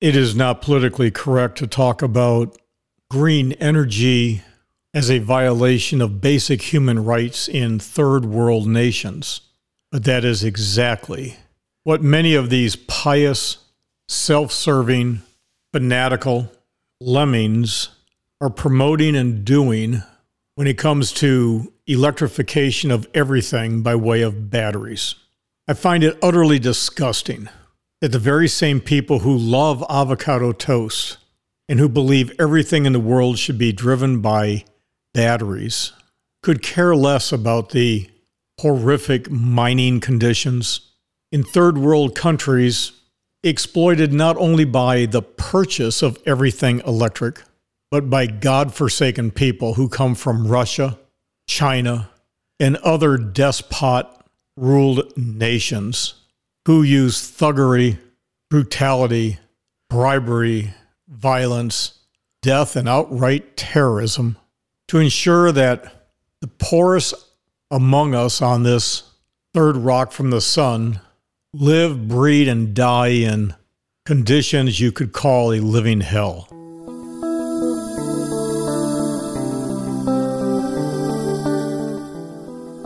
it is not politically correct to talk about green energy as a violation of basic human rights in third world nations. But that is exactly what many of these pious, self serving, fanatical lemmings are promoting and doing when it comes to electrification of everything by way of batteries. I find it utterly disgusting that the very same people who love avocado toast and who believe everything in the world should be driven by batteries could care less about the horrific mining conditions in third world countries exploited not only by the purchase of everything electric, but by God-forsaken people who come from Russia, China, and other despot ruled nations who use thuggery, brutality, bribery, violence, death, and outright terrorism to ensure that the poorest among us on this third rock from the sun live, breed, and die in conditions you could call a living hell.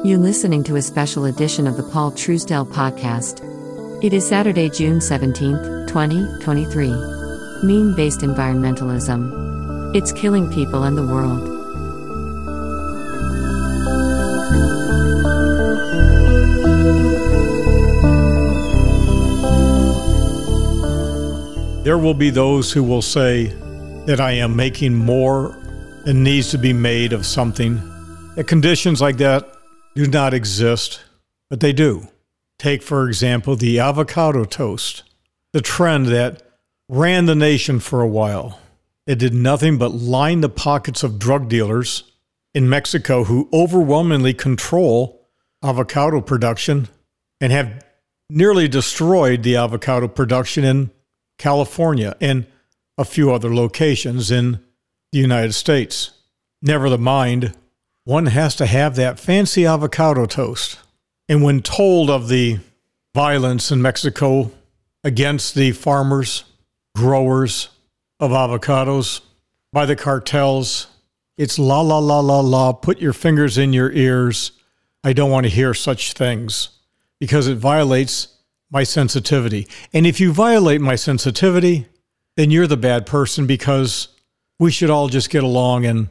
You're listening to a special edition of the Paul Truesdell podcast. It is Saturday, June 17th, 2023. Meme based environmentalism. It's killing people and the world. There will be those who will say that I am making more than needs to be made of something, that conditions like that do not exist, but they do. Take, for example, the avocado toast, the trend that ran the nation for a while. It did nothing but line the pockets of drug dealers in Mexico who overwhelmingly control avocado production and have nearly destroyed the avocado production in California, and a few other locations in the United States. Never the mind, one has to have that fancy avocado toast. And when told of the violence in Mexico against the farmers, growers of avocados by the cartels, it's la la la la la, put your fingers in your ears. I don't want to hear such things because it violates my sensitivity. And if you violate my sensitivity, then you're the bad person because we should all just get along and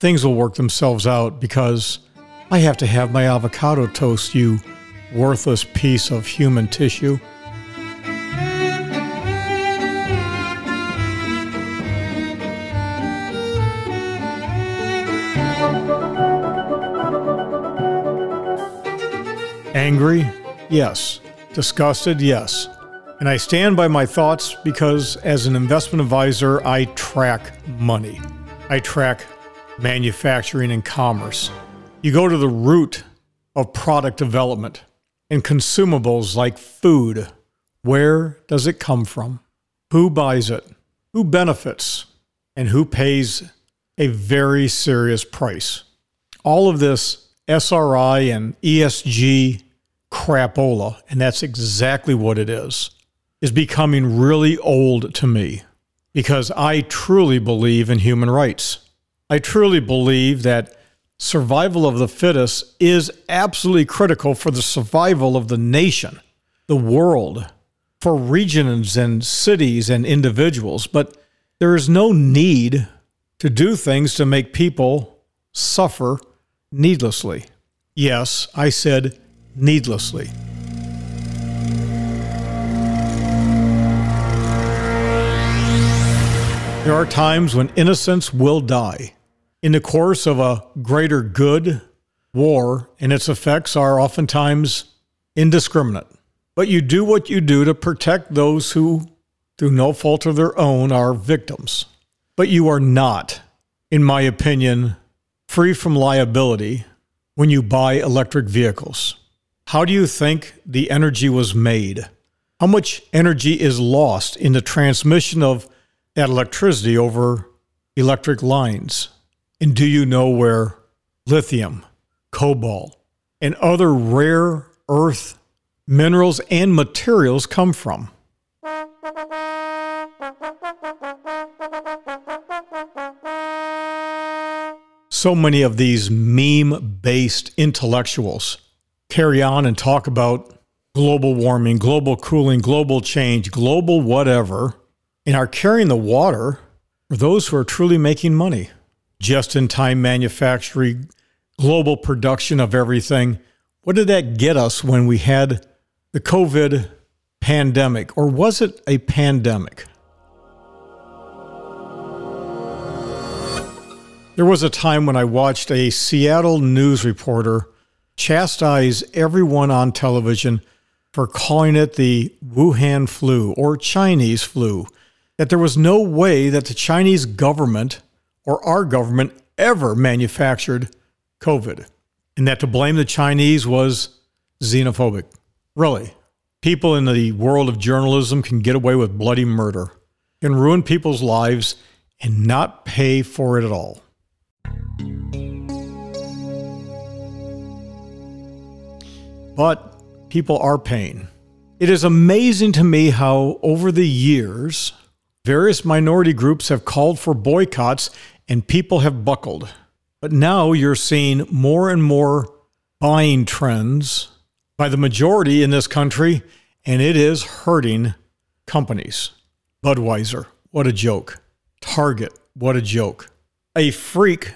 things will work themselves out because I have to have my avocado toast, you worthless piece of human tissue. Angry? Yes. Disgusted? Yes. And I stand by my thoughts because, as an investment advisor, I track money. I track manufacturing and commerce. You go to the root of product development and consumables like food. Where does it come from? Who buys it? Who benefits? And who pays a very serious price? All of this SRI and ESG crapola, and that's exactly what it is, is becoming really old to me because I truly believe in human rights. I truly believe that survival of the fittest is absolutely critical for the survival of the nation, the world, for regions and cities and individuals. But there is no need to do things to make people suffer needlessly. Yes, I said needlessly. There are times when innocence will die. In the course of a greater good, war and its effects are oftentimes indiscriminate. But you do what you do to protect those who, through no fault of their own, are victims. But you are not, in my opinion, free from liability when you buy electric vehicles. How do you think the energy was made? How much energy is lost in the transmission of that electricity over electric lines? And do you know where lithium, cobalt, and other rare earth minerals and materials come from? So many of these meme based intellectuals carry on and talk about global warming, global cooling, global change, global whatever, and are carrying the water for those who are truly making money. Just in time manufacturing, global production of everything. What did that get us when we had the COVID pandemic, or was it a pandemic? There was a time when I watched a Seattle news reporter chastise everyone on television for calling it the Wuhan flu or Chinese flu, that there was no way that the Chinese government or our government ever manufactured COVID, and that to blame the Chinese was xenophobic. Really, people in the world of journalism can get away with bloody murder, can ruin people's lives, and not pay for it at all. But people are paying. It is amazing to me how, over the years, various minority groups have called for boycotts and people have buckled. But now you're seeing more and more buying trends by the majority in this country, and it is hurting companies. Budweiser, what a joke. Target, what a joke. A freak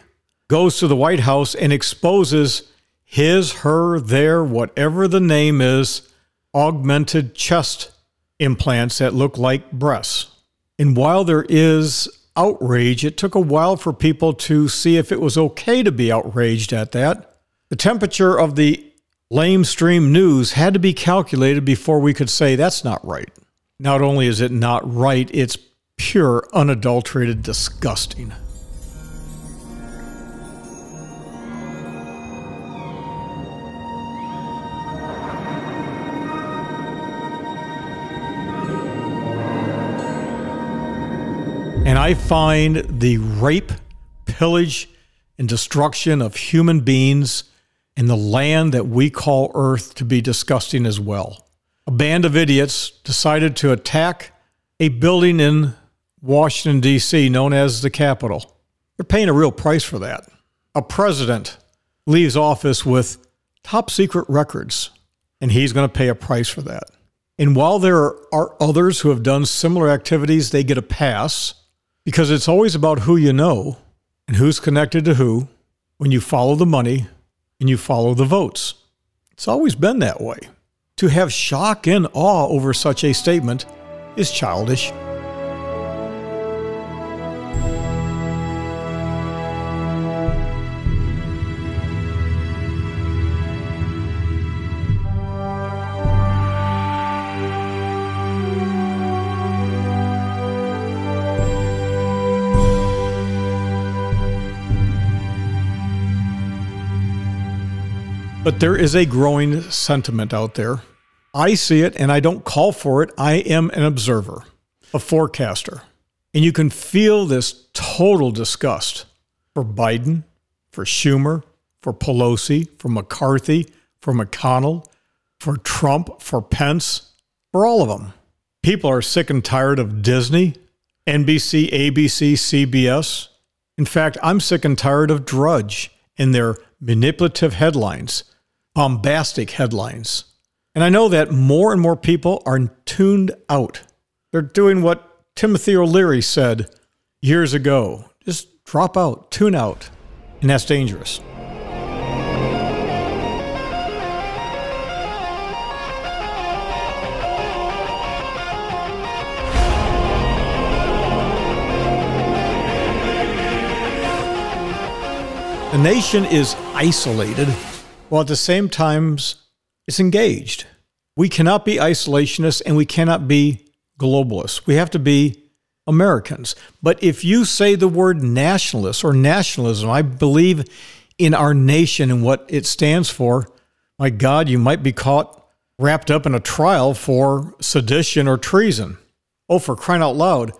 goes to the White House and exposes his, her, their, whatever the name is, augmented chest implants that look like breasts. And while there is outrage, it took a while for people to see if it was okay to be outraged at that. The temperature of the lamestream news had to be calculated before we could say that's not right. Not only is it not right, it's pure, unadulterated disgusting. And I find the rape, pillage, and destruction of human beings in the land that we call Earth to be disgusting as well. A band of idiots decided to attack a building in Washington, D.C., known as the Capitol. They're paying a real price for that. A president leaves office with top secret records, and he's going to pay a price for that. And while there are others who have done similar activities, they get a pass because it's always about who you know and who's connected to who when you follow the money and you follow the votes. It's always been that way. To have shock and awe over such a statement is childish. But there is a growing sentiment out there. I see it and I don't call for it. I am an observer, a forecaster. And you can feel this total disgust for Biden, for Schumer, for Pelosi, for McCarthy, for McConnell, for Trump, for Pence, for all of them. People are sick and tired of Disney, NBC, ABC, CBS. In fact, I'm sick and tired of Drudge and their manipulative headlines bombastic headlines. And I know that more and more people are tuned out. They're doing what Timothy O'Leary said years ago just drop out, tune out. And that's dangerous. The nation is isolated while at the same time it's engaged. We cannot be isolationists and we cannot be globalists. We have to be Americans. But if you say the word nationalist or nationalism, I believe in our nation and what it stands for, my God, you might be caught wrapped up in a trial for sedition or treason. Oh, for crying out loud.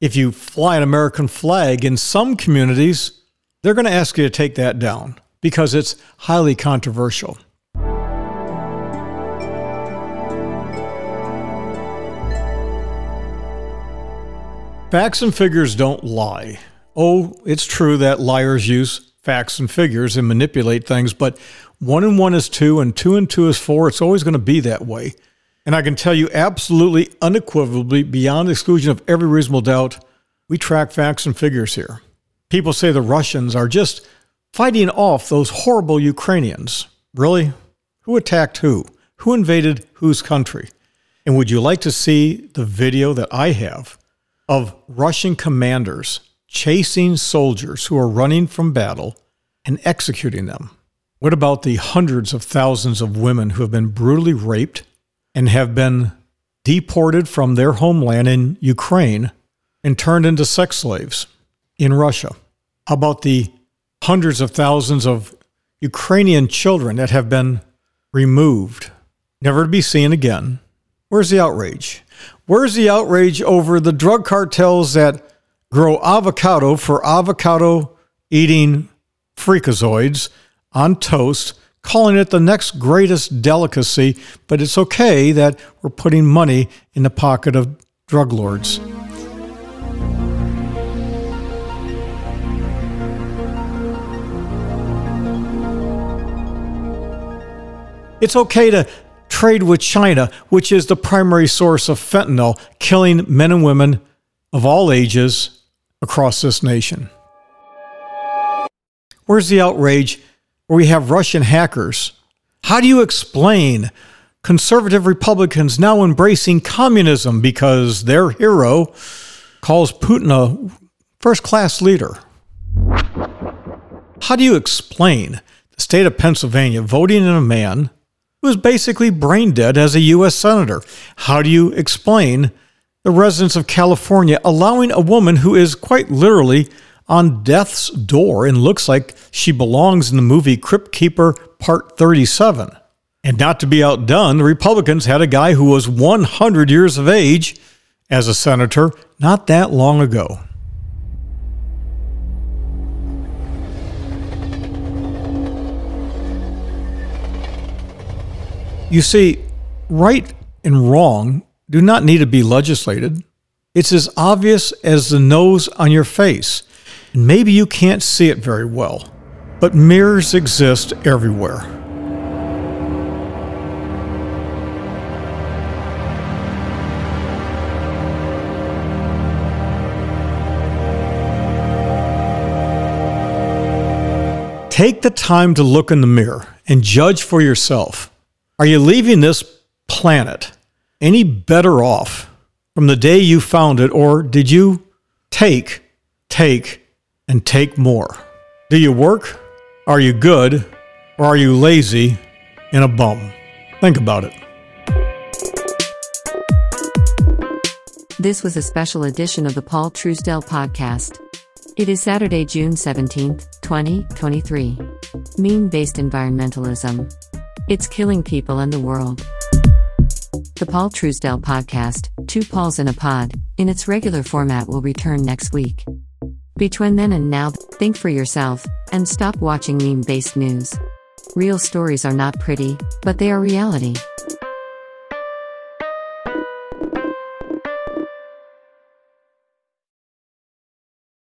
If you fly an American flag in some communities, they're going to ask you to take that down because it's highly controversial. Facts and figures don't lie. Oh, it's true that liars use facts and figures and manipulate things, but one and one is two, and two and two is four. It's always going to be that way. And I can tell you absolutely, unequivocally, beyond exclusion of every reasonable doubt, we track facts and figures here. People say the Russians are just fighting off those horrible Ukrainians. Really? Who attacked who? Who invaded whose country? And would you like to see the video that I have of Russian commanders chasing soldiers who are running from battle and executing them? What about the hundreds of thousands of women who have been brutally raped and have been deported from their homeland in Ukraine and turned into sex slaves in Russia? How about the hundreds of thousands of Ukrainian children that have been removed, never to be seen again? Where's the outrage? Where's the outrage over the drug cartels that grow avocado for avocado eating freakazoids on toast, calling it the next greatest delicacy, but it's okay that we're putting money in the pocket of drug lords? It's okay to trade with China, which is the primary source of fentanyl, killing men and women of all ages across this nation. Where's the outrage where we have Russian hackers? How do you explain conservative Republicans now embracing communism because their hero calls Putin a first class leader? How do you explain the state of Pennsylvania voting in a man who is basically brain dead as a U.S. Senator. How do you explain the residents of California allowing a woman who is quite literally on death's door and looks like she belongs in the movie Crypt Keeper Part 37? And not to be outdone, the Republicans had a guy who was 100 years of age as a senator not that long ago. You see, right and wrong do not need to be legislated. It's as obvious as the nose on your face. Maybe you can't see it very well, but mirrors exist everywhere. Take the time to look in the mirror and judge for yourself. Are you leaving this planet any better off from the day you found it, or did you take, take, and take more? Do you work? Are you good? Or are you lazy and a bum? Think about it. This was a special edition of the Paul Truesdell podcast. It is Saturday, June 17th, 2023. Meme based environmentalism. It's killing people and the world. The Paul Truesdell podcast, Two Pauls in a Pod, in its regular format will return next week. Between then and now, think for yourself and stop watching meme based news. Real stories are not pretty, but they are reality.